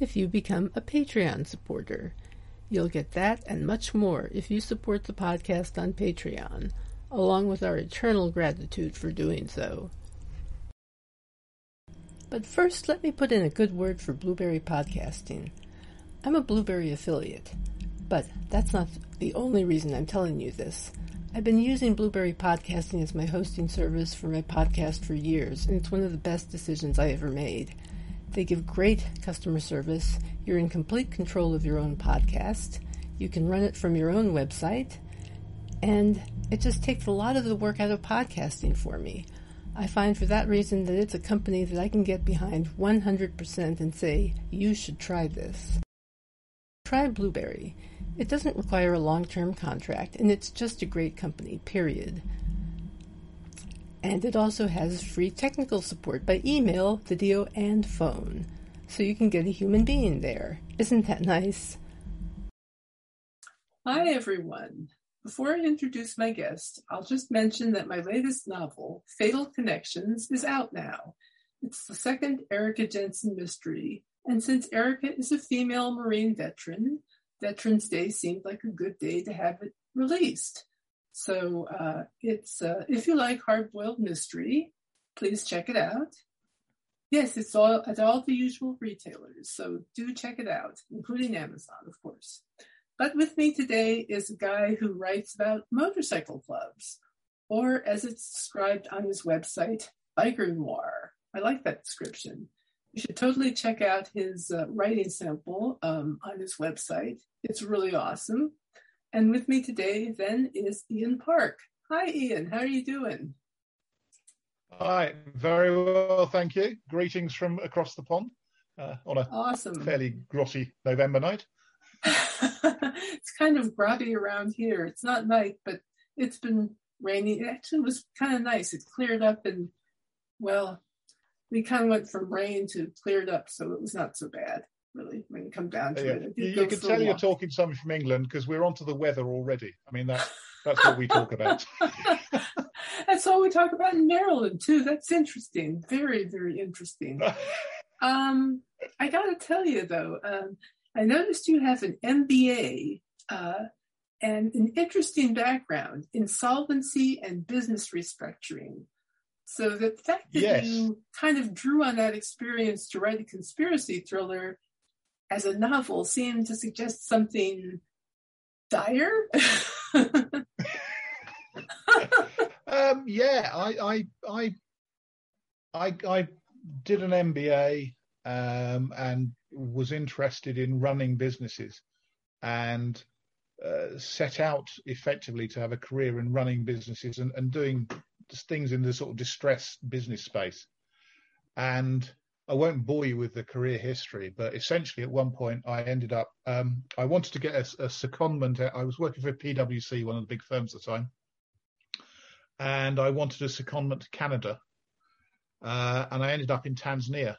if you become a Patreon supporter. You'll get that and much more if you support the podcast on Patreon, along with our eternal gratitude for doing so. But first, let me put in a good word for Blubrry Podcasting. I'm a Blubrry affiliate, but that's not the only reason I'm telling you this. I've been using Blubrry Podcasting as my hosting service for my podcast for years, and it's one of the best decisions I ever made. They give great customer service. You're in complete control of your own podcast. You can run it from your own website. And it just takes a lot of the work out of podcasting for me. I find for that reason that it's a company that I can get behind 100% and say, you should try this. Try Blubrry. It doesn't require a long term contract, and it's just a great company, period. And it also has free technical support by email, video, and phone. So you can get a human being there. Isn't that nice? Hi, everyone. Before I introduce my guest, I'll just mention that my latest novel, Fatal Connections, is out now. It's the second Erica Jensen mystery, and since Erica is a female Marine veteran, Veterans Day seemed like a good day to have it released. So uh, it's uh, if you like hard-boiled mystery, please check it out. Yes, it's all at all the usual retailers, so do check it out, including Amazon, of course. But with me today is a guy who writes about motorcycle clubs, or as it's described on his website, biker noir. I like that description. You should totally check out his uh, writing sample um, on his website. It's really awesome. And with me today then is Iain Parke. Hi, Iain. How are you doing? Hi, very well, thank you. Greetings from across the pond uh, on a awesome. fairly grotty November night. it's kind of grotty around here. It's not night, but it's been rainy. It actually was kind of nice. It cleared up and, well, we kind of went from rain to cleared up, so it was not so bad really when you come down to yeah. it. You, you can tell you're talking something from England because we're onto the weather already. I mean, that's that's what we talk about. that's all we talk about in Maryland too. That's interesting. Very, very interesting. um, I got to tell you though, um, I noticed you have an MBA uh, and an interesting background in solvency and business restructuring. So the fact that yes. you kind of drew on that experience to write a conspiracy thriller as a novel seemed to suggest something dire. um, yeah, I, I, I, I, I did an MBA um, and was interested in running businesses and uh, set out effectively to have a career in running businesses and, and doing things in the sort of distressed business space. And I won't bore you with the career history, but essentially at one point I ended up, um, I wanted to get a, a secondment. I was working for PwC, one of the big firms at the time, and I wanted a secondment to Canada. Uh, and I ended up in Tanzania,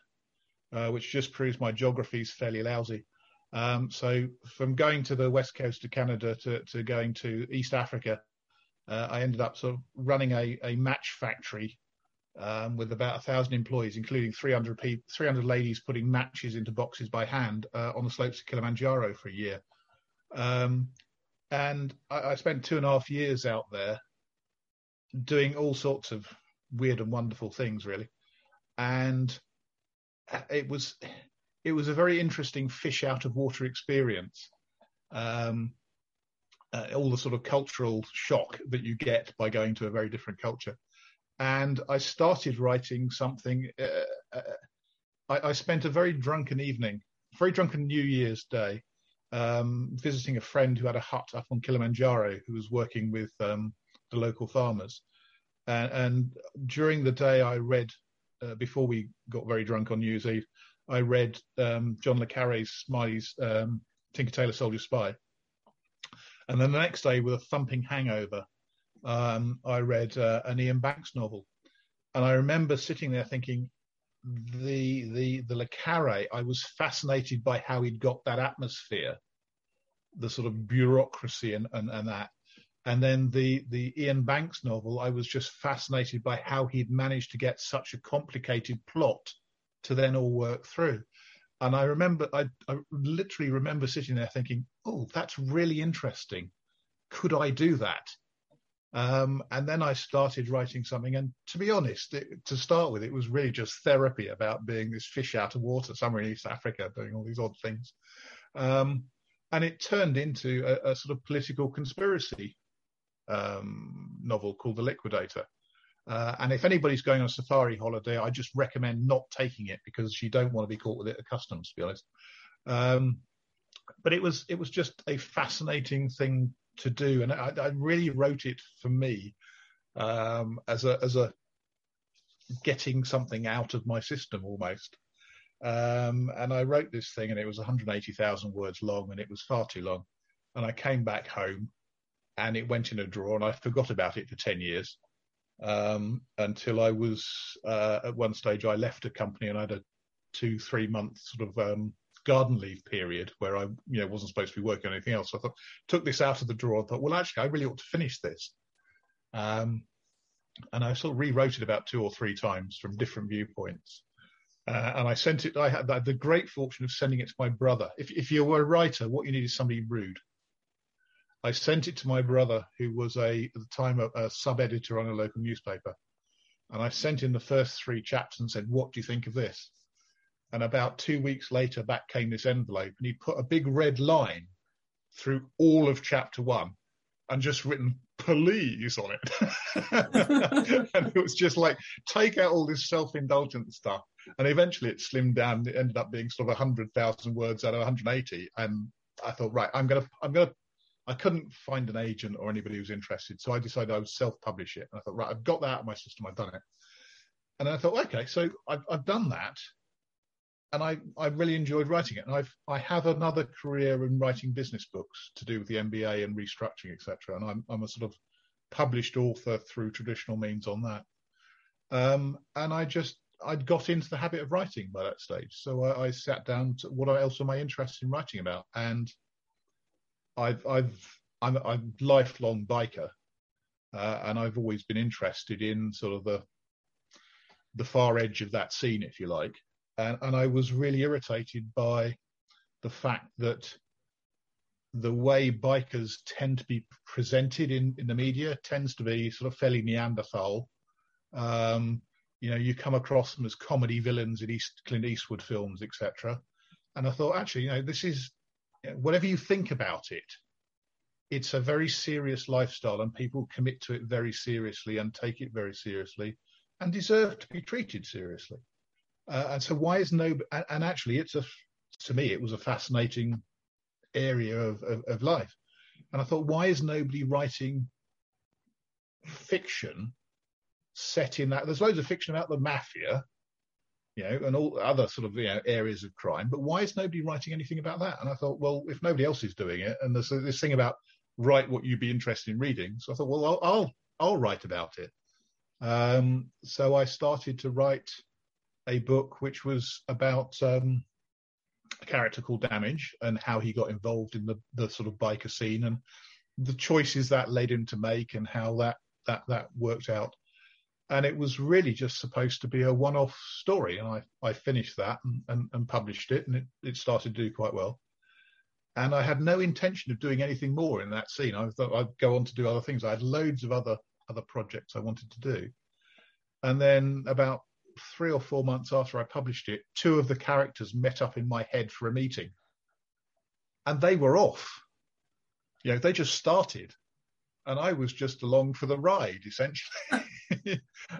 uh, which just proves my geography is fairly lousy. Um, so from going to the west coast of Canada to, to going to East Africa, uh, I ended up sort of running a, a match factory um, with about a thousand employees, including 300 people, 300 ladies putting matches into boxes by hand uh, on the slopes of Kilimanjaro for a year. Um, and I, I, spent two and a half years out there doing all sorts of weird and wonderful things, really. And it was it was a very interesting fish out of water experience. Um, uh, all the sort of cultural shock that you get by going to a very different culture and I started writing something. Uh, uh, I, I, spent a very drunken evening, very drunken New Year's Day, um, visiting a friend who had a hut up on Kilimanjaro who was working with um, the local farmers. And, and, during the day, I read, uh, before we got very drunk on New Year's Eve, I read um, John le Carre's Smiley's um, Tinker Tailor Soldier Spy. And then the next day, with a thumping hangover, um, I read uh, an Iain Banks novel. And I remember sitting there thinking, the the the Le Carre, I was fascinated by how he'd got that atmosphere, the sort of bureaucracy and, and, and that. And then the the Iain Banks novel, I was just fascinated by how he'd managed to get such a complicated plot to then all work through. And I remember, I, I literally remember sitting there thinking, "Oh, that's really interesting. Could I do that?" Um, and then I started writing something. And to be honest, it, to start with, it was really just therapy about being this fish out of water somewhere in East Africa, doing all these odd things. Um, and it turned into a, a, sort of political conspiracy um, novel called The Liquidator. Uh, and if anybody's going on a safari holiday, I just recommend not taking it because you don't want to be caught with it at customs, to be honest. Um, but it was it was just a fascinating thing to do, and I, I really wrote it for me um, as a as a getting something out of my system almost. Um, and I wrote this thing, and it was 180,000 words long, and it was far too long. And I came back home, and it went in a drawer, and I forgot about it for 10 years um, until I was uh, at one stage I left a company, and I had a two three month sort of um, garden leave period where I you know wasn't supposed to be working on anything else. So I thought took this out of the drawer and thought, well, actually, I really ought to finish this. Um, and I sort of rewrote it about two or three times from different viewpoints. Uh, and I sent it. I had the great fortune of sending it to my brother. If, if you were a writer, what you need is somebody rude. I sent it to my brother, who was a at the time a, a sub editor on a local newspaper, and I sent in the first three chapters and said, "What do you think of this?" And about two weeks later, back came this envelope, and he put a big red line through all of chapter one, and just written police on it, and it was just like take out all this self-indulgent stuff and eventually it slimmed down. It ended up being sort of 100,000 words out of 180. And I thought, right, I'm going to, I'm going to, I couldn't find an agent or anybody who was interested. So I decided I would self-publish it. And I thought, right, I've got that out of my system. I've done it. And I thought, okay, so I've, I've done that. And I, I really enjoyed writing it. And I've, I have another career in writing business books to do with the MBA and restructuring, etc. And I'm, I'm a sort of published author through traditional means on that. Um, and I just I'd got into the habit of writing by that stage. So I, I sat down to what else am I interested in writing about? And I've, I've, I'm a lifelong biker, uh, and I've always been interested in sort of the, the far edge of that scene, if you like. And, and I was really irritated by the fact that the way bikers tend to be presented in, in the media tends to be sort of fairly Neanderthal. Um, you know, you come across them as comedy villains in East Clint Eastwood films, etc. And I thought, actually, you know, this is whatever you think about it, it's a very serious lifestyle, and people commit to it very seriously and take it very seriously, and deserve to be treated seriously. Uh, and so, why is no? And actually, it's a to me, it was a fascinating area of, of, of life. And I thought, why is nobody writing fiction set in that. There's loads of fiction about the mafia, you know, and all other sort of you know areas of crime. But why is nobody writing anything about that? And I thought, well, if nobody else is doing it, and there's this thing about write what you'd be interested in reading, so I thought, well, I'll I'll, I'll write about it. Um, so I started to write a book which was about um, a character called Damage and how he got involved in the the sort of biker scene and the choices that led him to make and how that that that worked out and it was really just supposed to be a one-off story. And I, I finished that and, and, and published it, and it, it started to do quite well. And I had no intention of doing anything more in that scene. I thought I'd go on to do other things. I had loads of other other projects I wanted to do. And then about three or four months after I published it, two of the characters met up in my head for a meeting. And they were off. You know, they just started. And I was just along for the ride, essentially.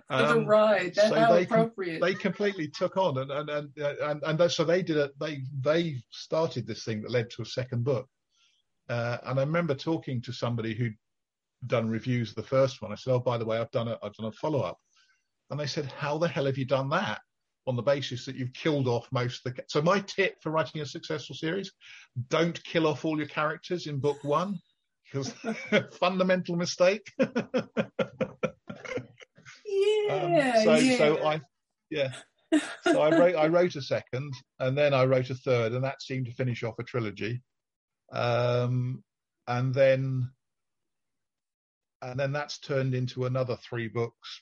um, the ride. That's so how they appropriate. Com- they completely took on, and and and and, and so they did it. They they started this thing that led to a second book. Uh, and I remember talking to somebody who'd done reviews of the first one. I said, "Oh, by the way, I've done a I've done a follow up," and they said, "How the hell have you done that?" on the basis that you've killed off most of the. So my tip for writing a successful series: don't kill off all your characters in book one, because fundamental mistake. yeah. Um, so yeah. so I yeah. So I wrote I wrote a second, and then I wrote a third, and that seemed to finish off a trilogy. Um, and then and then that's turned into another three books,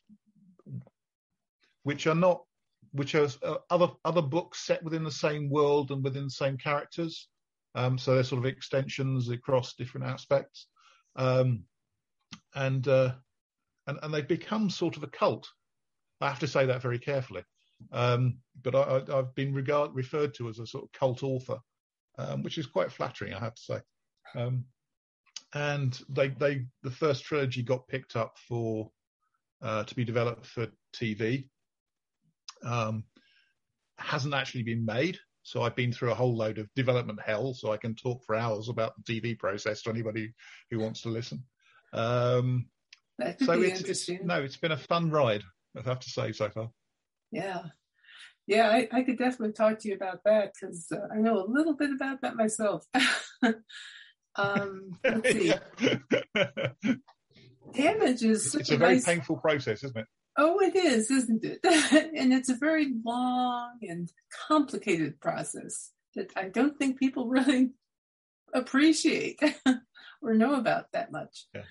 which are not, which are uh, other other books set within the same world and within the same characters. Um, so they're sort of extensions across different aspects, um, and uh, and and they've become sort of a cult. I have to say that very carefully, um, but I, have been regard, referred to as a sort of cult author, um, which is quite flattering, I have to say. Um, and they they the first trilogy got picked up for uh, to be developed for TV. Um, hasn't actually been made, so I've been through a whole load of development hell. So I can talk for hours about the TV process to anybody who wants to listen. Um, so it's, interesting. It's, no, it's been a fun ride. I have to say so far. Yeah. Yeah, I, I could definitely talk to you about that because uh, I know a little bit about that myself. Um, let's see. Damage is it's a very nice... painful process, isn't it? Oh, it is, isn't it? and it's a very long and complicated process that I don't think people really appreciate or know about that much. Yeah.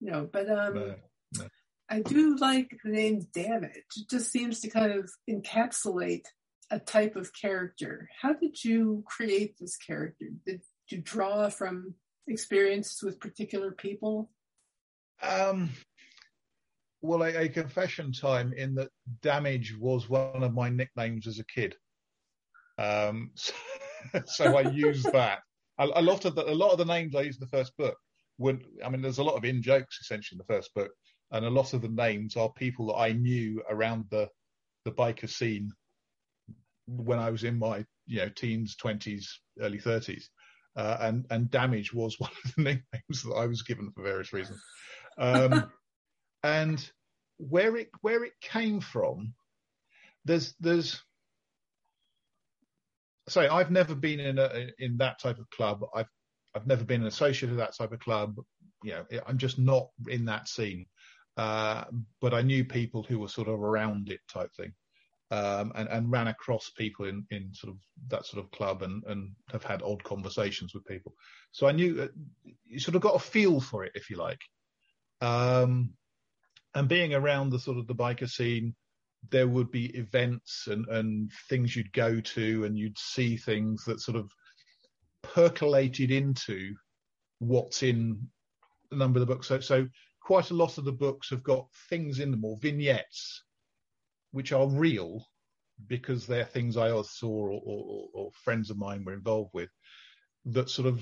You know, but um, no, no. I do like the name Damage. It just seems to kind of encapsulate a type of character. How did you create this character? Did you draw from experiences with particular people? Um, well, a, a, confession time in that damage was one of my nicknames as a kid. Um, so, so I used that. A, a, lot of the a lot of the names I used in the first book would I mean there's a lot of in jokes essentially in the first book, and a lot of the names are people that I knew around the the biker scene when I was in my you know teens, twenties, early thirties. Uh, and and damage was one of the nicknames that I was given for various reasons. Um, and where it where it came from, there's there's say I've never been in a in that type of club. I've I've never been an associate of that type of club. You know, I'm just not in that scene. Uh, but I knew people who were sort of around it type thing um, and, and ran across people in, in sort of that sort of club and, and have had odd conversations with people. So I knew that you sort of got a feel for it, if you like. Um, and being around the sort of the biker scene, there would be events and, and things you'd go to and you'd see things that sort of percolated into what's in a number of the books. So, so quite a lot of the books have got things in them or vignettes which are real because they're things I saw or, or, or, friends of mine were involved with that sort of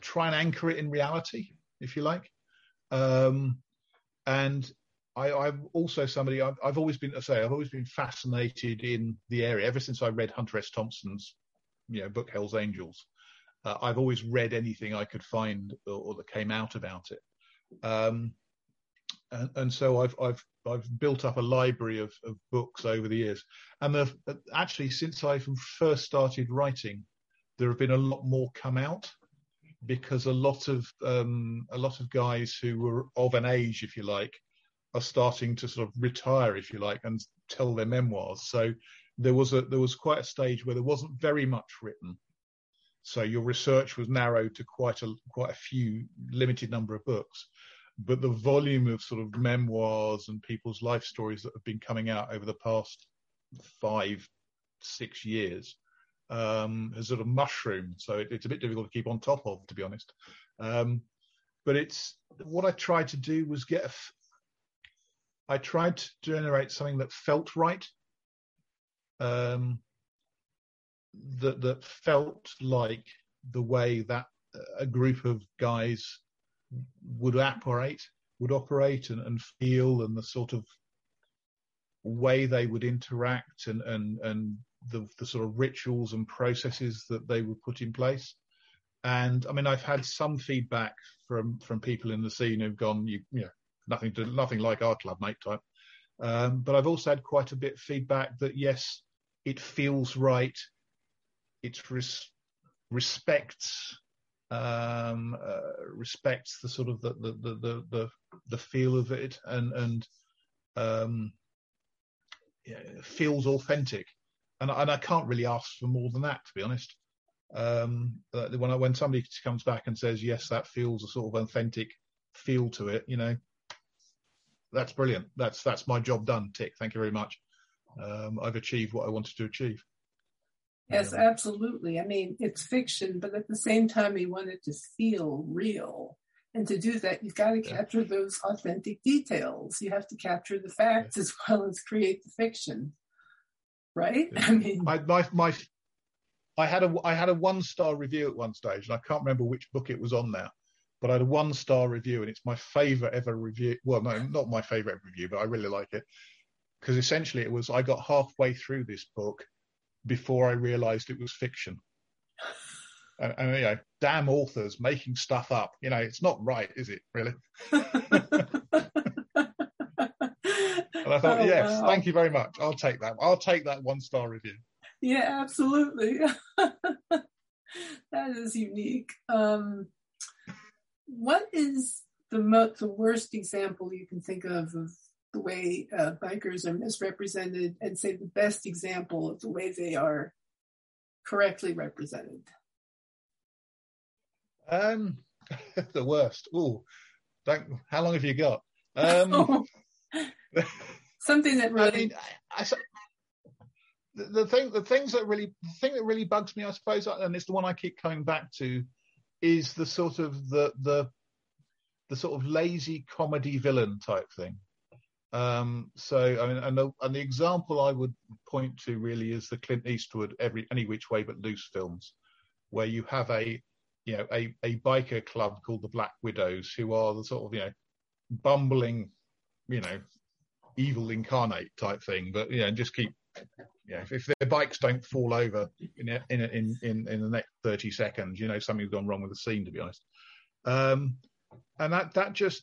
try and anchor it in reality, if you like. Um, and I, am also somebody I've, I've, always been, I say, I've always been fascinated in the area ever since I read Hunter S. Thompson's, you know, book Hell's Angels. Uh, I've always read anything I could find or, or that came out about it. Um, and, and, so I've, I've I've built up a library of, of books over the years, and the, actually since I first started writing, there have been a lot more come out because a lot of um, a lot of guys who were of an age, if you like, are starting to sort of retire, if you like, and tell their memoirs. So there was a there was quite a stage where there wasn't very much written. So your research was narrowed to quite a quite a few limited number of books but the volume of sort of memoirs and people's life stories that have been coming out over the past five, six years um, has sort of mushroom. So it, it's a bit difficult to keep on top of, to be honest. Um, but it's what I tried to do was get. A, I tried to generate something that felt right. Um, that that felt like the way that a group of guys would operate, would operate and, and feel, and the sort of way they would interact, and and and the the sort of rituals and processes that they would put in place. And I mean, I've had some feedback from from people in the scene who've gone, you, you know, nothing to nothing like our club mate type. Um, but I've also had quite a bit of feedback that yes, it feels right. It res- respects um, uh, respects the sort of the the, the the the feel of it and and um, yeah, feels authentic. And and I can't really ask for more than that, to be honest. Um, when I, when somebody comes back and says yes, that feels a sort of authentic feel to it, you know, that's brilliant. That's that's my job done. Tick. Thank you very much. Um, I've achieved what I wanted to achieve. Yes, um, absolutely. I mean, it's fiction, but at the same time, we want it to feel real. And to do that, you've got to capture those authentic details. You have to capture the facts yeah. as well as create the fiction, right? Yeah. I mean, my, my, my, I had a I had a one star review at one stage, and I can't remember which book it was on now but I had a one star review and it's my favorite ever review. Well, no, not my favorite review, but I really like it because essentially it was I got halfway through this book before I realized it was fiction. And, and you know, damn authors making stuff up. You know, it's not right, is it? Really? and I thought, oh, yes, wow. thank you very much. I'll take that. I'll take that one star review. Yeah, absolutely. that is unique. Um, what is the mo- the worst example you can think of of the way uh, bikers are misrepresented, and say the best example of the way they are correctly represented? Um, the worst. Oh, how long have you got? Um, Something that really. I mean, I, I, the, the thing, the things that really, the thing that really bugs me, I suppose, and it's the one I keep coming back to, is the sort of the the the sort of lazy comedy villain type thing. Um, so I mean, and the, and the example I would point to really is the Clint Eastwood every any which way but loose films, where you have a you know a a biker club called the Black Widows who are the sort of you know bumbling you know evil incarnate type thing, but yeah, just keep yeah, if, if, their bikes don't fall over in in in in, in the next thirty seconds, you know something's gone wrong with the scene. To be honest, um, and that that just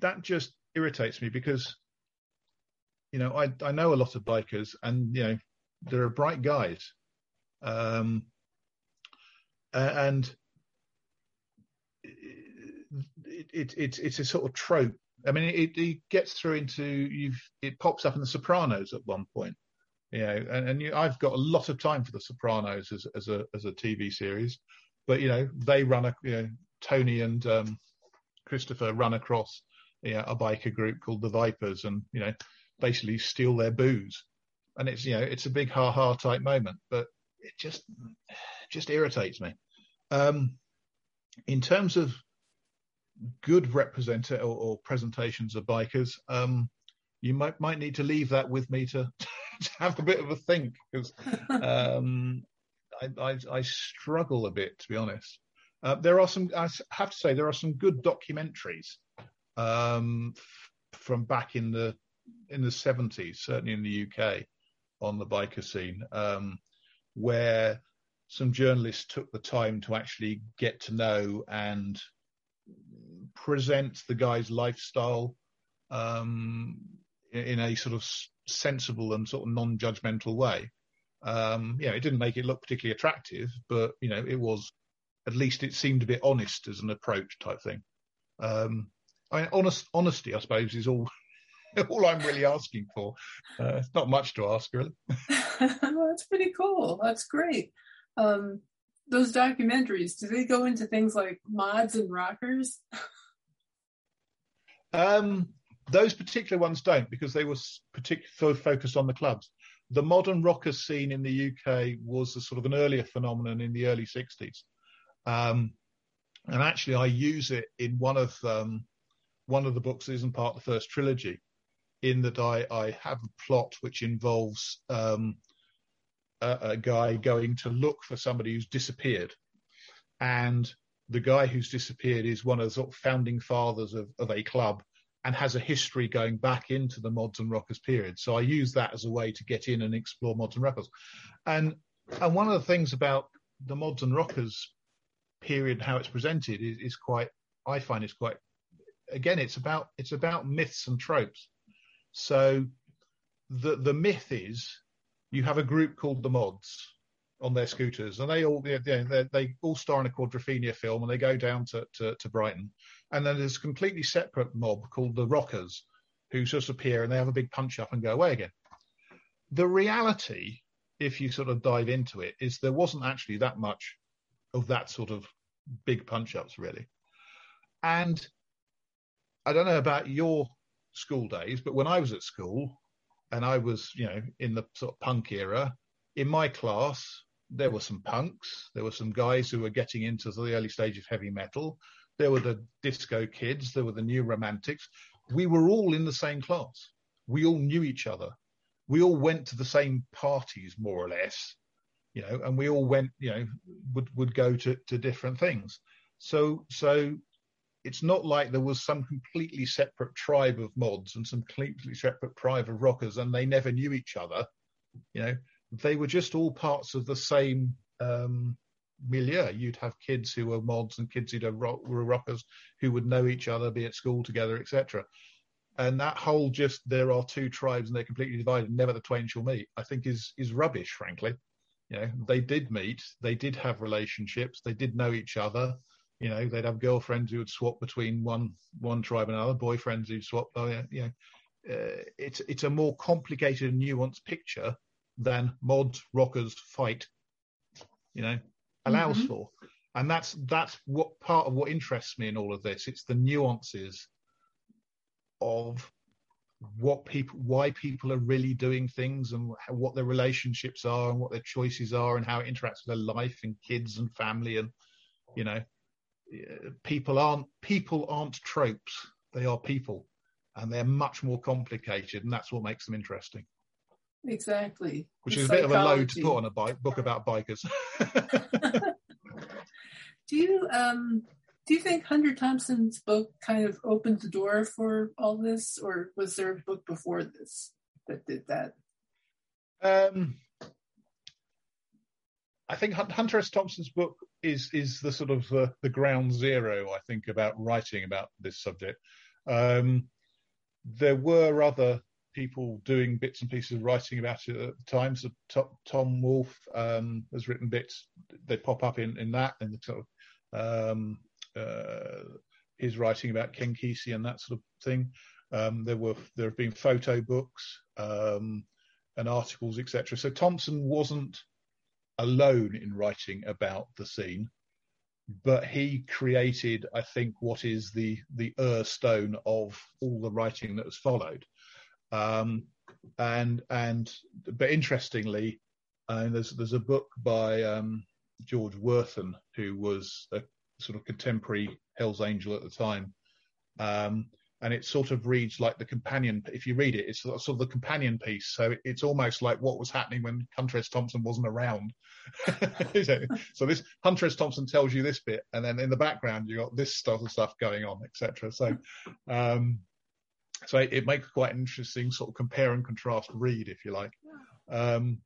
that just irritates me because you know I I know a lot of bikers, and you know there are bright guys, um, and it, it, it's it's a sort of trope. I mean, it, it gets through into you've it pops up in The Sopranos at one point you know, and, and you, I've got a lot of time for The Sopranos as, as a as a TV series, but you know they run a you know Tony and um, Christopher run across you know, a biker group called the Vipers, and you know basically steal their booze, and it's you know it's a big ha ha type moment, but it just just irritates me. Um, in terms of good represent or, or presentations of bikers, um, you might might need to leave that with me to, to have a bit of a think because um, I, I, I, struggle a bit to be honest. Uh, there are some. I have to say there are some good documentaries um, f- from back in the in the seventies, certainly in the UK, on the biker scene, um, where some journalists took the time to actually get to know and present the guy's lifestyle um, in a sort of sensible and sort of non-judgmental way. Um, you know, it didn't make it look particularly attractive, but you know, it was at least it seemed a bit honest as an approach type thing. Um, I mean, honest honesty, I suppose, is all all I'm really asking for. Uh, it's not much to ask, really. well, that's pretty cool. That's great. Um, those documentaries, do they go into things like mods and rockers? Um, those particular ones don't because they were particularly focused on the clubs. The modern rocker scene in the UK was a sort of an earlier phenomenon in the early 60s. Um, and actually, I use it in one of um, one of the books that isn't part of the first trilogy, in that I, I have a plot which involves um, a, a guy going to look for somebody who's disappeared, and the guy who's disappeared is one of the sort of founding fathers of, of a club and has a history going back into the mods and rockers period. So I use that as a way to get in and explore mods and rockers. And and one of the things about the mods and rockers period, how it's presented, is, is quite I find it's quite again it's about it's about myths and tropes. So the the myth is you have a group called the Mods on their scooters, and they all they, they, they all star in a Quadrophenia film, and they go down to, to, to Brighton, and then there's a completely separate mob called the Rockers, who just appear and they have a big punch up and go away again. The reality, if you sort of dive into it, is there wasn't actually that much of that sort of big punch ups really, and I don't know about your school days, but when I was at school and I was, you know, in the sort of punk era, in my class, there were some punks, there were some guys who were getting into the early stage of heavy metal, there were the disco kids, there were the new romantics. We were all in the same class. We all knew each other. We all went to the same parties, more or less, you know, and we all went, you know, would, would go to, to different things. So, so it's not like there was some completely separate tribe of mods and some completely separate tribe of rockers and they never knew each other. You know, they were just all parts of the same um, milieu. You'd have kids who were mods and kids who were rockers who would know each other, be at school together, etc. And that whole just there are two tribes and they're completely divided, never the twain shall meet, I think is is rubbish, frankly. You know, they did meet, they did have relationships, they did know each other, you know, they'd have girlfriends who would swap between one one tribe and another, boyfriends who'd swap. Oh yeah, you know, uh, it's it's a more complicated and nuanced picture than mods rockers fight. You know, allows mm-hmm. for, and that's that's what part of what interests me in all of this. It's the nuances of what people why people are really doing things and what their relationships are and what their choices are and how it interacts with their life and kids and family and you know people aren't people aren't tropes. They are people, and they're much more complicated, and that's what makes them interesting. Exactly. Which the is a bit of a load to put on a bike, book about bikers. do you um, do you think Hunter Thompson's book kind of opened the door for all this, or was there a book before this that did that? Um, I think Hunter S. Thompson's book is is the sort of uh, the ground zero, I think, about writing about this subject. Um, there were other people doing bits and pieces of writing about it at the time. So Tom Wolfe um, has written bits; they pop up in in that and sort of um, uh, his writing about Ken Kesey and that sort of thing. Um, there were there have been photo books um, and articles, etc. So Thompson wasn't alone in writing about the scene, but he created, I think, what is the the Ur stone of all the writing that has followed. Um, and and but interestingly, uh, there's there's a book by um, George Wethern who was a sort of contemporary Hell's Angel at the time, um, and it sort of reads like the companion. If you read it, it's sort of the companion piece. So it's almost like what was happening when Hunter S. Thompson wasn't around. so this Hunter S. Thompson tells you this bit, and then in the background you got this sort of stuff going on, etc. So, um, so it, it, makes quite an interesting sort of compare and contrast read, if you like. Um,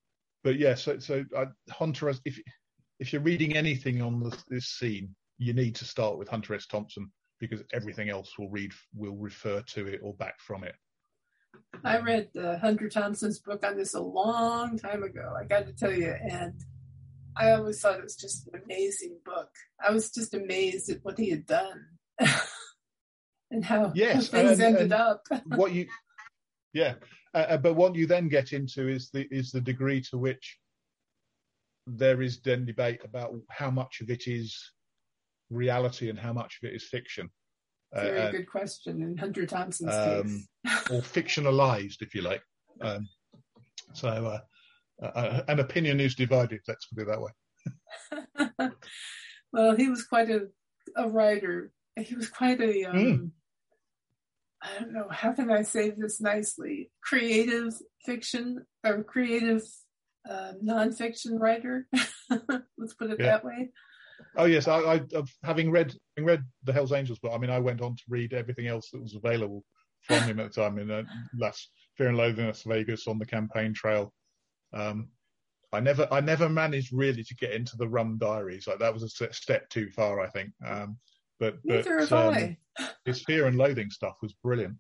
but yeah, so so uh, Hunter, if if you're reading anything on this, this scene, you need to start with Hunter S. Thompson because everything else will read will refer to it or back from it. I read uh, Hunter Thompson's book on this a long time ago. I got to tell you, and I always thought it was just an amazing book. I was just amazed at what he had done and how yes, things and, ended and up. what you, yeah, uh, uh, but what you then get into is the is the degree to which there is then debate about how much of it is reality and how much of it is fiction? Very uh, good question in Hunter Thompson's um, case. or fictionalized, if you like. Um, so, uh, uh, uh, an opinion is divided, let's put it that way. well, he was quite a, a writer. He was quite a, um, mm. I don't know, how can I say this nicely? Creative fiction or creative uh, nonfiction writer. Let's put it yeah. that way. Oh yes, I, I having read having read the Hell's Angels book. I mean, I went on to read everything else that was available from him at the time in uh, Fear and Loathing Las Vegas on the campaign trail. Um, I never I never managed really to get into the Rum Diaries. Like that was a step too far, I think. Um, but Neither but um, his Fear and Loathing stuff was brilliant.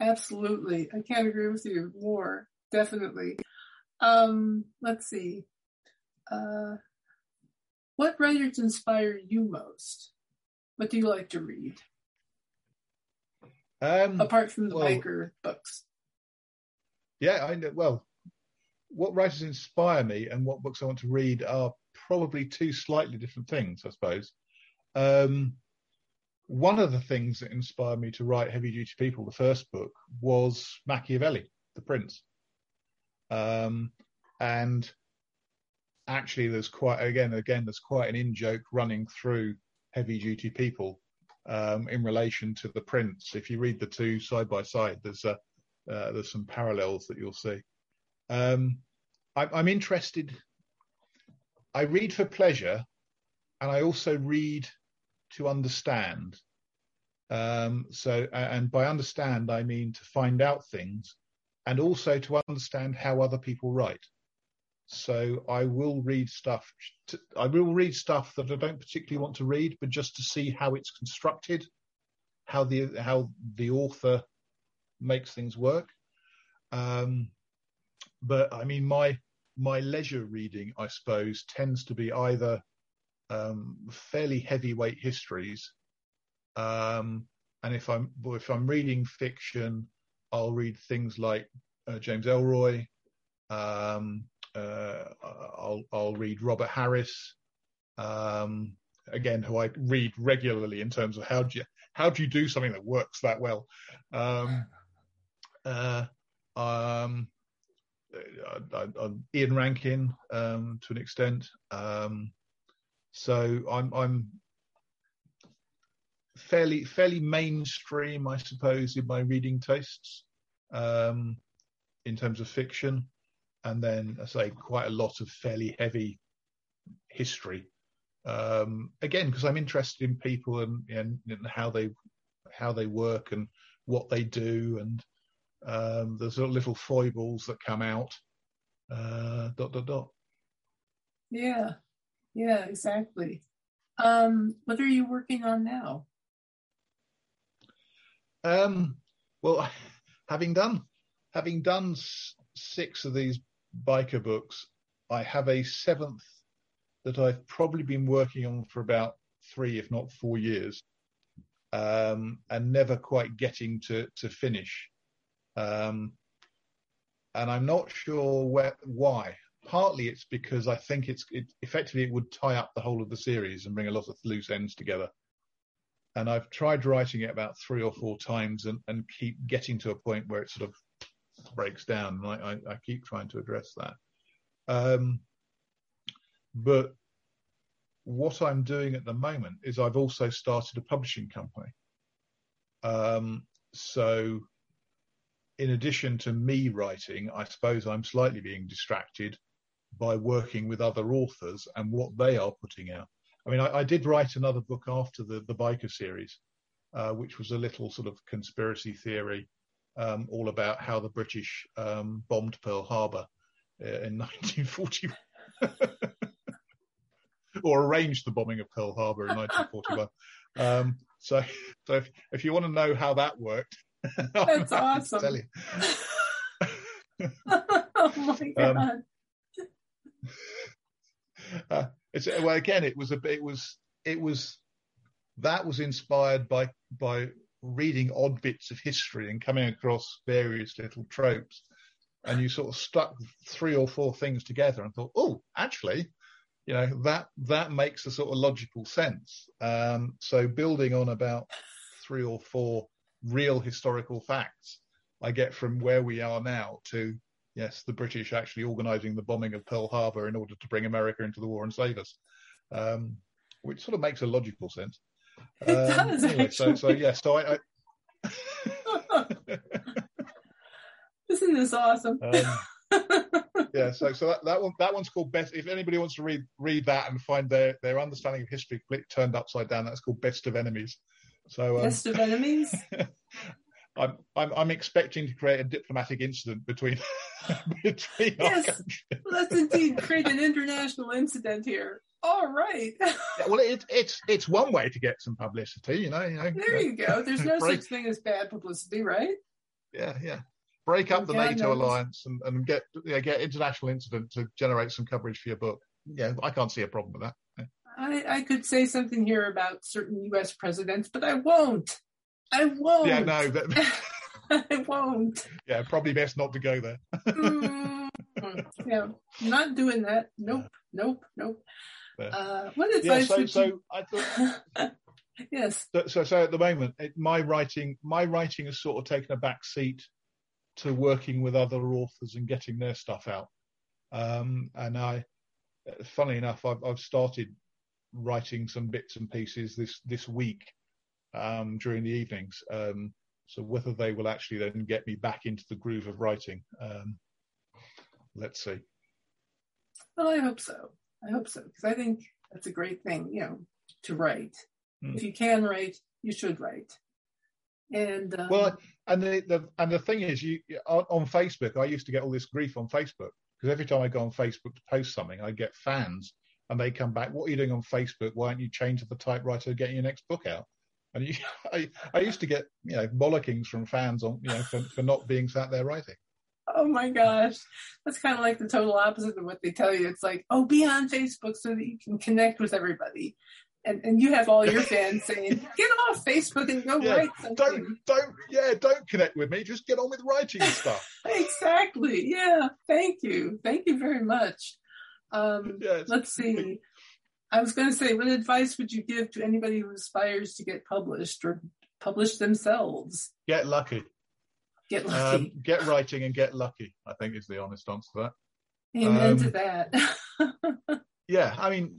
Absolutely, I can't agree with you more. Definitely. Um, let's see. Uh, what writers inspire you most? What do you like to read? Um, Apart from the well- biker books. yeah, I know. Well, what writers inspire me and what books I want to read are probably two slightly different things, I suppose. Um, one of the things that inspired me to write Heavy Duty People, the first book, was Machiavelli, The Prince. Um, and actually, there's quite again, again, there's quite an in joke running through Heavy Duty People um, in relation to The Prince. If you read the two side by side, there's a uh, there's some parallels that you'll see. Um, I, I'm interested. I read for pleasure, and I also read to understand. Um, so, and by understand, I mean to find out things, and also to understand how other people write. So, I will read stuff. To, I will read stuff that I don't particularly want to read, but just to see how it's constructed, how the how the author makes things work. Um, but I mean, my my leisure reading, I suppose, tends to be either um, fairly heavyweight histories, um, and if I'm if I'm reading fiction, I'll read things like uh, James Ellroy. Um, uh, I'll I'll read Robert Harris. Um, again, who I read regularly in terms of how do you how do you do something that works that well. Um, uh, um, uh, uh, uh, Ian Rankin um, to an extent. Um, so I'm I'm fairly fairly mainstream, I suppose, in my reading tastes um, in terms of fiction, and then I say quite a lot of fairly heavy history. Um, again, because I'm interested in people and, and, and how they how they work and what they do, and um, there's sort of little foibles that come out. Uh, dot dot dot. Yeah, yeah, exactly. Um, what are you working on now? Um, well, having done having done six of these biker books, I have a seventh that I've probably been working on for about three, if not four years, um, and never quite getting to to finish. Um, and I'm not sure where, why. Partly it's because I think it's it, effectively it would tie up the whole of the series and bring a lot of loose ends together. And I've tried writing it about three or four times and, and keep getting to a point where it sort of breaks down. And I, I, I keep trying to address that. Um, but what I'm doing at the moment is I've also started a publishing company. Um, so in addition to me writing, I suppose I'm slightly being distracted by working with other authors and what they are putting out. I mean, I, I did write another book after the, the biker series, uh, which was a little sort of conspiracy theory, um, all about how the British um, bombed Pearl Harbor uh, in 1941, or arranged the bombing of Pearl Harbor in 1941. Um, so, so if, if you want to know how that worked, That's awesome. Tell you. oh my god. Um, uh, it's well again it was a it was it was that was inspired by by reading odd bits of history and coming across various little tropes. And you sort of stuck three or four things together and thought oh actually you know that that makes a sort of logical sense. Um, so building on about three or four real historical facts i get from where we are now to yes, the British actually organising the bombing of Pearl Harbor in order to bring America into the war and save us, um, which sort of makes a logical sense. It does, anyway, so, so yeah, so I, I Isn't this awesome? um, yeah, so so that, that one that one's called best. If anybody wants to read read that and find their their understanding of history flipped turned upside down, that's called Best of Enemies. So um, Best of enemies? I'm, I'm I'm expecting to create a diplomatic incident between between Yes. Let's indeed create an international incident here. All right. Yeah, well, it, it's it's one way to get some publicity, you know. You know There you go. There's no Break- such thing as bad publicity, right? Yeah, yeah. break up the NATO alliance and, and get yeah, get international incident to generate some coverage for your book. Yeah, I can't see a problem with that. I, I could say something here about certain U.S. presidents, but I won't. I won't. Yeah, no, but I won't. yeah, probably best not to go there. Mm, yeah, not doing that. Nope, nope, nope. Yeah. Uh, what yeah, advice so would so you? I thought yes. so, so so at the moment it, my writing my writing has sort of taken a back seat to working with other authors and getting their stuff out. Um, and I, funny enough, I've, I've started writing some bits and pieces this this week um, during the evenings. Um, so whether they will actually then get me back into the groove of writing, um, let's see. Well, I hope so. I hope so because I think that's a great thing, you know, to write. Hmm. If you can write, you should write. And um, Well, and the, the and the thing is, you on, on Facebook, I used to get all this grief on Facebook because every time I go on Facebook to post something, I get fans, and they come back, "What are you doing on Facebook? Why aren't you to the typewriter getting your next book out?" And you, I, I used to get you know bollockings from fans on you know for, for not being sat there writing. oh my gosh, that's kind of like the total opposite of what they tell you. It's like, oh, be on Facebook so that you can connect with everybody. And, and you have all your fans saying, get off Facebook and go Yeah, write something. Don't don't yeah don't connect with me. Just get on with writing and stuff. exactly. Yeah. Thank you. Thank you very much. Um, let's see. I was going to say, what advice would you give to anybody who aspires to get published or publish themselves? Get lucky. Get lucky. Um, get writing and get lucky. I think is the honest answer to that. Amen um, to that. yeah, I mean,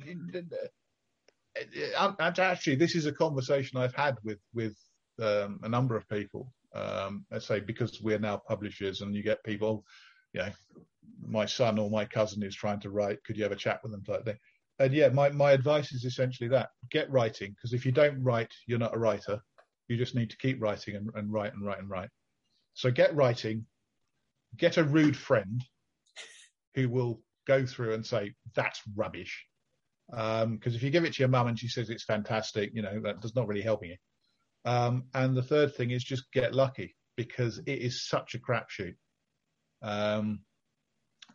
actually, this is a conversation I've had with with um, a number of people. Um, let's say because we're now publishers, and you get people, you know, my son or my cousin is trying to write. Could you have a chat with them? Type thing. And yeah, my my advice is essentially that: get writing, because if you don't write, you're not a writer. You just need to keep writing and, and write and write and write. So get writing. Get a rude friend who will go through and say that's rubbish because um, if you give it to your mum and she says it's fantastic, you know that does not really helping you. Um, and the third thing is just get lucky because it is such a crapshoot. Um,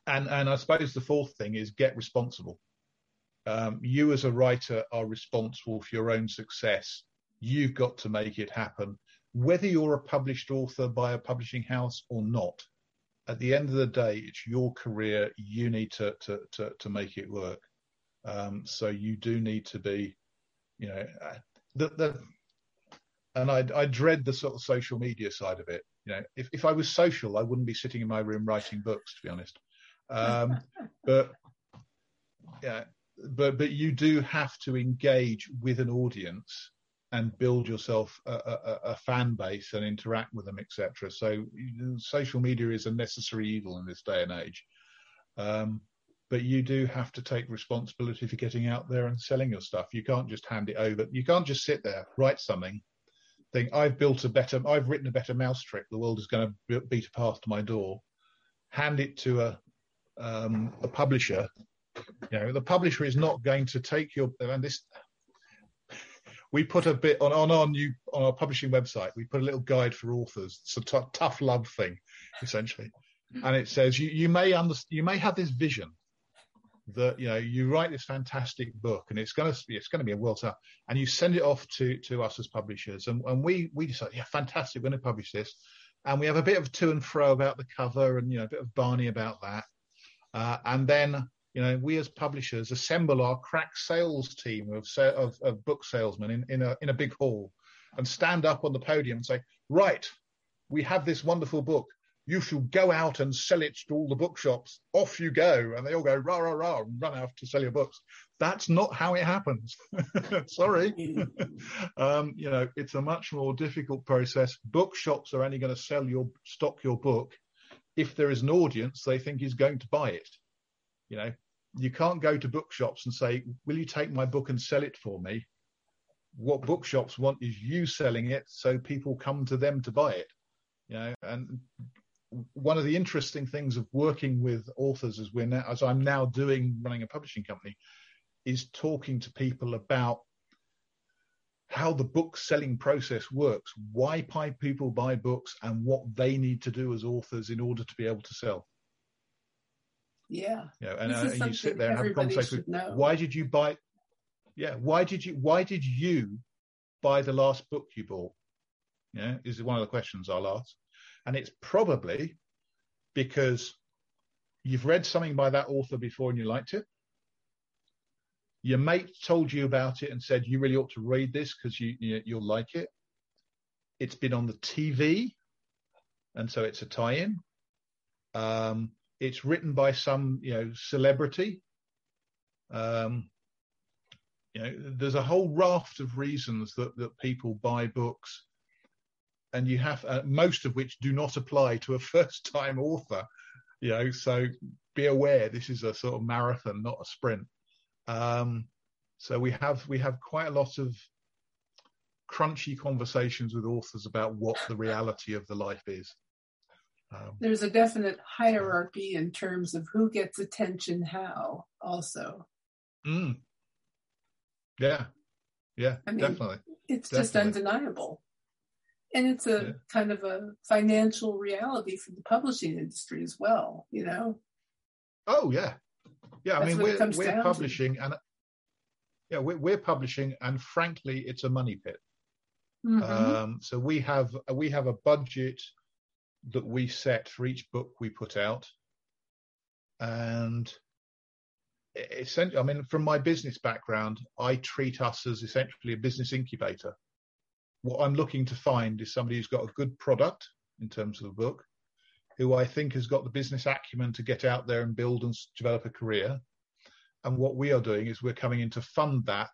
and and I suppose the fourth thing is get responsible. Um, you as a writer are responsible for your own success. You've got to make it happen, whether you're a published author by a publishing house or not. At the end of the day, it's your career. You need to to to, to make it work. Um, so you do need to be, you know, uh, the, the and I, I dread the sort of social media side of it. You know, if, if I was social, I wouldn't be sitting in my room writing books, to be honest. Um, but yeah, but but you do have to engage with an audience and build yourself a, a, a fan base and interact with them, etc. So social media is a necessary evil in this day and age. Um, but you do have to take responsibility for getting out there and selling your stuff. You can't just hand it over. You can't just sit there, write something, think I've built a better, I've written a better mousetrap. The world is going to beat a path to my door. Hand it to a um, a publisher. You know, the publisher is not going to take your and this. We put a bit on on our new on our publishing website. We put a little guide for authors. It's a t- tough love thing, essentially, and it says you you may under, you may have this vision that you know you write this fantastic book and it's going to it's going to be a world star and you send it off to to us as publishers and, and we we decide yeah fantastic we're going to publish this and we have a bit of to and fro about the cover and you know a bit of barney about that uh, and then you know we as publishers assemble our crack sales team of of, of book salesmen in, in a in a big hall and stand up on the podium and say right we have this wonderful book you should go out and sell it to all the bookshops. Off you go. And they all go, rah, rah, rah, and run out to sell your books. That's not how it happens. Sorry. um, you know, it's a much more difficult process. Bookshops are only going to sell your stock your book if there is an audience they think is going to buy it. You know, you can't go to bookshops and say, will you take my book and sell it for me? What bookshops want is you selling it so people come to them to buy it. You know, and one of the interesting things of working with authors as we're now, as I'm now doing running a publishing company is talking to people about how the book selling process works, why people buy books, and what they need to do as authors in order to be able to sell. Yeah. You know, and, uh, and you sit there and have a conversation. Why did you buy? Yeah. Why did you? Why did you buy the last book you bought? Yeah, is one of the questions I'll ask, and it's probably because you've read something by that author before and you liked it. Your mate told you about it and said you really ought to read this because you, you you'll like it. It's been on the TV, and so it's a tie-in. Um, it's written by some you know celebrity. Um, you know, there's a whole raft of reasons that that people buy books, and you have uh, most of which do not apply to a first-time author. You know, so be aware this is a sort of marathon, not a sprint. Um, so we have we have quite a lot of crunchy conversations with authors about what the reality of the life is. Um, There's a definite hierarchy in terms of who gets attention how, also. Mm. Yeah, yeah, I mean, definitely. It's definitely. just undeniable. And it's a yeah. kind of a financial reality for the publishing industry as well, you know? Oh, yeah. Yeah, That's I mean, we're, we're publishing to. and yeah, we're, we're, publishing, and frankly, it's a money pit. Mm-hmm. Um, so we have we have a budget that we set for each book we put out. And essentially, I mean, from my business background, I treat us as essentially a business incubator. What I'm looking to find is somebody who's got a good product in terms of the book, who I think has got the business acumen to get out there and build and develop a career. And what we are doing is we're coming in to fund that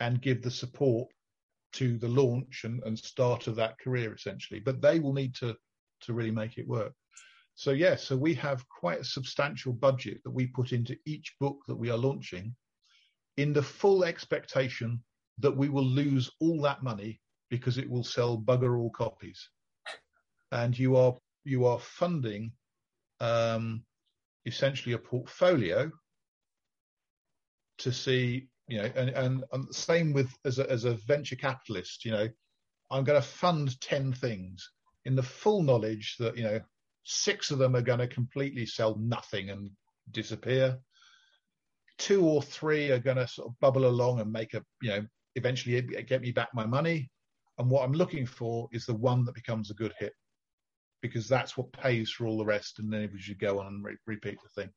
and give the support to the launch and, and start of that career essentially. But they will need to to really make it work. So yes, yeah, so we have quite a substantial budget that we put into each book that we are launching in the full expectation that we will lose all that money because it will sell bugger all copies. And you are you are funding um, essentially a portfolio to see, you know, and, and, and same with as a, as a venture capitalist, you know, I'm going to fund 10 things in the full knowledge that you know six of them are going to completely sell nothing and disappear. Two or three are going to sort of bubble along and make a you know eventually get me back my money. And what I'm looking for is the one that becomes a good hit because that's what pays for all the rest, and then we should go on and re- repeat the thing.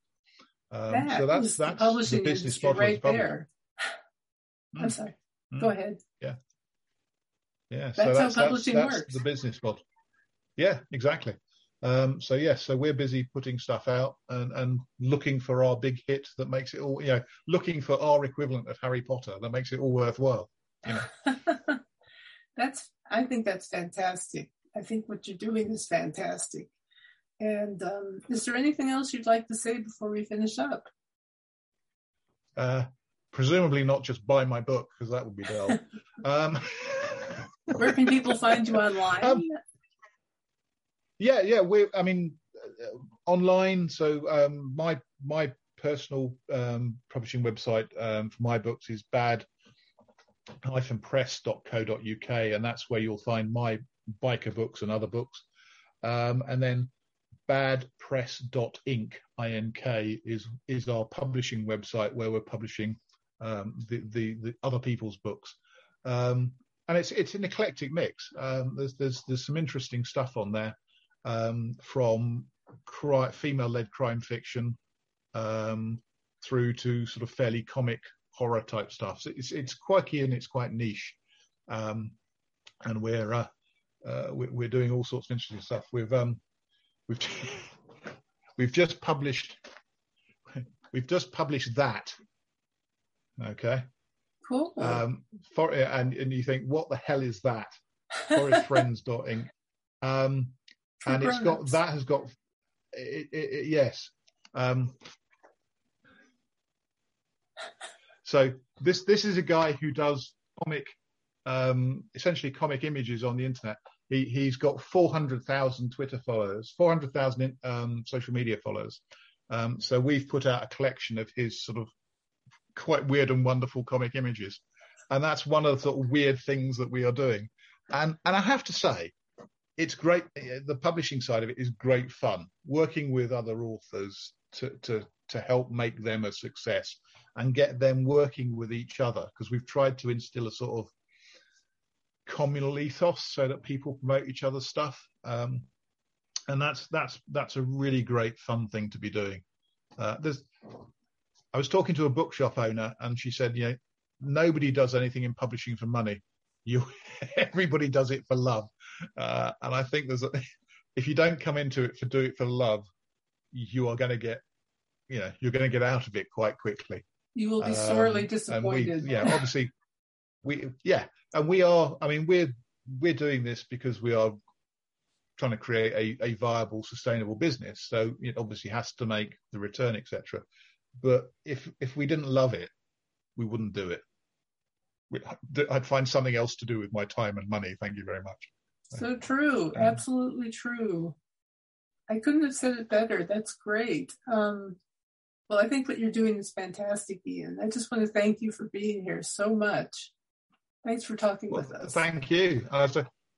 Um, that so that's that's the, the business model right there. Mm. I'm sorry. Mm. Go ahead. Yeah. Yeah. That's, so that's how publishing that's, works. the business model. Yeah, exactly. Um, so yes, yeah, so we're busy putting stuff out and, and looking for our big hit that makes it all, you know, looking for our equivalent of Harry Potter that makes it all worthwhile. You know. that's, I think that's fantastic. I think what you're doing is fantastic. And um, is there anything else you'd like to say before we finish up? Uh, presumably not just buy my book because that would be dull. um, Where can people find you online? Um, yeah, yeah. We, I mean, uh, online. So um, my my personal um, publishing website um, for my books is bad-press.co.uk, and that's where you'll find my biker books and other books. Um, and then badpress.ink, I-N-K, is is our publishing website where we're publishing um, the, the, the other people's books. Um, and it's it's an eclectic mix. Um, there's there's there's some interesting stuff on there um, from cri- female-led crime fiction um, through to sort of fairly comic horror type stuff. So it's it's quirky and it's quite niche, um, and we're uh, uh, we're doing all sorts of interesting stuff. We've um, we've we've just published we've just published that. Okay. Cool. Um, for, and and you think, what the hell is that? Forestfriends.ink. Um, and it's got that has got it, it, it, yes. Um, so this this is a guy who does comic, um, essentially comic images on the internet. He he's got four hundred thousand Twitter followers, four hundred thousand um, social media followers. Um, so we've put out a collection of his sort of quite weird and wonderful comic images. and that's one of the sort of weird things that we are doing. And and I have to say, it's great. The publishing side of it is great fun. Working with other authors to to to help make them a success and get them working with each other because we've tried to instill a sort of communal ethos so that people promote each other's stuff. Um, and that's that's that's a really great fun thing to be doing. Uh, there's, I was talking to a bookshop owner, and she said, you know, nobody does anything in publishing for money. You, everybody does it for love." Uh, and I think there's, a, if you don't come into it for do it for love, you are going to get, you know, you're going to get out of it quite quickly. You will be sorely um, disappointed. We, yeah, obviously, we yeah, and we are. I mean, we're we're doing this because we are trying to create a, a viable, sustainable business. So it obviously has to make the return, etc. But if if we didn't love it, we wouldn't do it. I'd find something else to do with my time and money. Thank you very much. So true, absolutely true. I couldn't have said it better. That's great. Um, well, I think what you're doing is fantastic, Iain. I just want to thank you for being here so much. Thanks for talking well, with us. Thank you. I,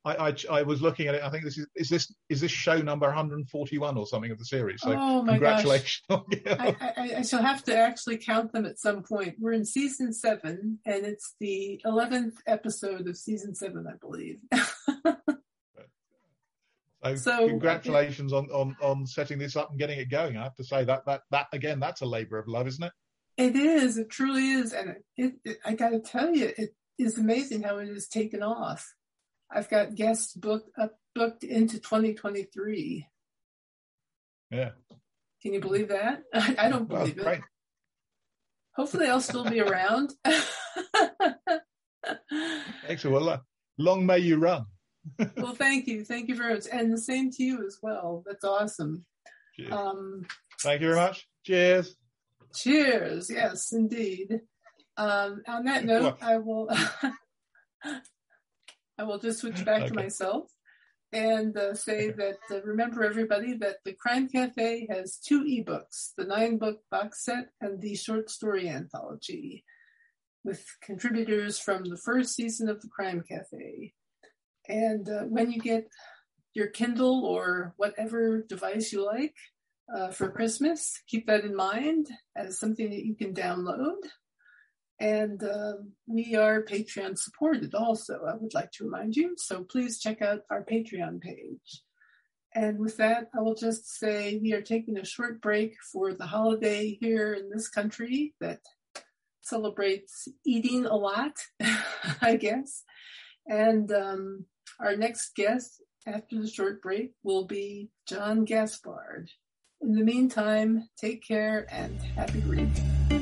I, I, was looking at it. I think this is is this is this show number 141 or something of the series. So oh my congratulations! Gosh. I, I, I, shall have to actually count them at some point. We're in season seven, and it's the 11th episode of season seven, I believe. So, so congratulations on, on, on setting this up and getting it going. I have to say that that that again, that's a labour of love, isn't it? It is. It truly is, and it, it, it I got to tell you, it is amazing how it has taken off. I've got guests booked up booked into 2023. Yeah. Can you believe that? I, I don't believe well, it. Hopefully, I'll still be around. Excellent. Well, long may you run well, thank you. Thank you very much. And the same to you as well. That's awesome. Um, thank you very much. Cheers. Cheers. Yes, indeed. Um, on that note, I will I will just switch back okay. to myself and uh, say that uh, remember everybody that the Crime Cafe has two ebooks: the nine-book box set and the short story anthology, with contributors from the first season of the Crime Cafe. And uh, when you get your Kindle or whatever device you like uh, for Christmas, keep that in mind as something that you can download. And uh, we are Patreon supported also, I would like to remind you. So please check out our Patreon page. And with that, I will just say we are taking a short break for the holiday here in this country that celebrates eating a lot, I guess. And um, our next guest after the short break will be John Gaspard. In the meantime, take care and happy reading.